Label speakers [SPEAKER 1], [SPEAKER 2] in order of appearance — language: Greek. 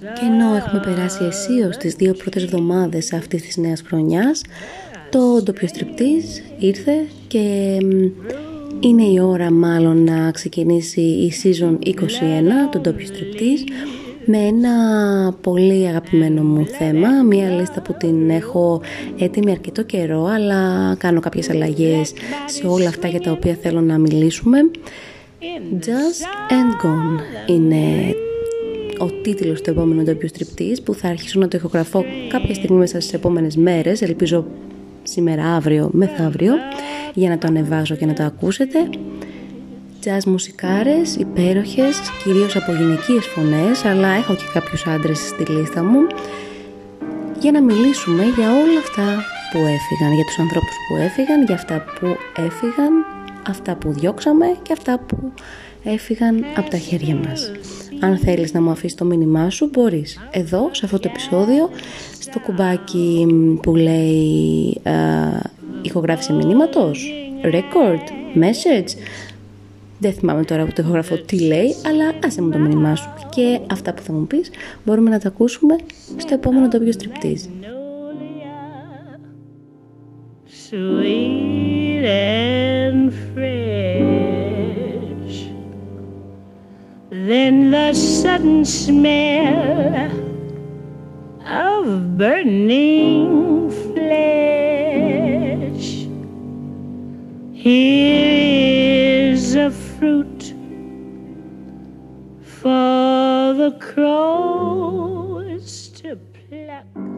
[SPEAKER 1] Και ενώ έχουμε περάσει αισίως τις δύο πρώτες εβδομάδες αυτής της νέας χρονιάς, το ντόπιο ήρθε και είναι η ώρα μάλλον να ξεκινήσει η season 21 του ντόπιο με ένα πολύ αγαπημένο μου θέμα, μια λίστα που την έχω έτοιμη αρκετό καιρό αλλά κάνω κάποιες αλλαγές σε όλα αυτά για τα οποία θέλω να μιλήσουμε. Just and Gone είναι ο τίτλος του επόμενου ντόπιου στριπτής που θα αρχίσω να το ηχογραφώ κάποια στιγμή μέσα στις επόμενες μέρες, ελπίζω σήμερα, αύριο, μεθαύριο, για να το ανεβάζω και να το ακούσετε. Jazz μουσικάρες, υπέροχες, κυρίως από γυναικείες φωνές, αλλά έχω και κάποιους άντρες στη λίστα μου, για να μιλήσουμε για όλα αυτά που έφυγαν, για τους ανθρώπους που έφυγαν, για αυτά που έφυγαν, αυτά που διώξαμε και αυτά που έφυγαν από τα χέρια μας. Αν θέλεις να μου αφήσεις το μήνυμά σου, μπορείς. Εδώ, σε αυτό το επεισόδιο, στο κουμπάκι που λέει ε, ηχογράφηση μηνύματος, record, message. Δεν θυμάμαι τώρα που το ηχογραφώ τι λέει, αλλά άσε μου το μήνυμά σου. Και αυτά που θα μου πεις μπορούμε να τα ακούσουμε στο επόμενο τοπίο στριπτής. Sweet Then the sudden smell of burning flesh. Here is a fruit for the crows to pluck.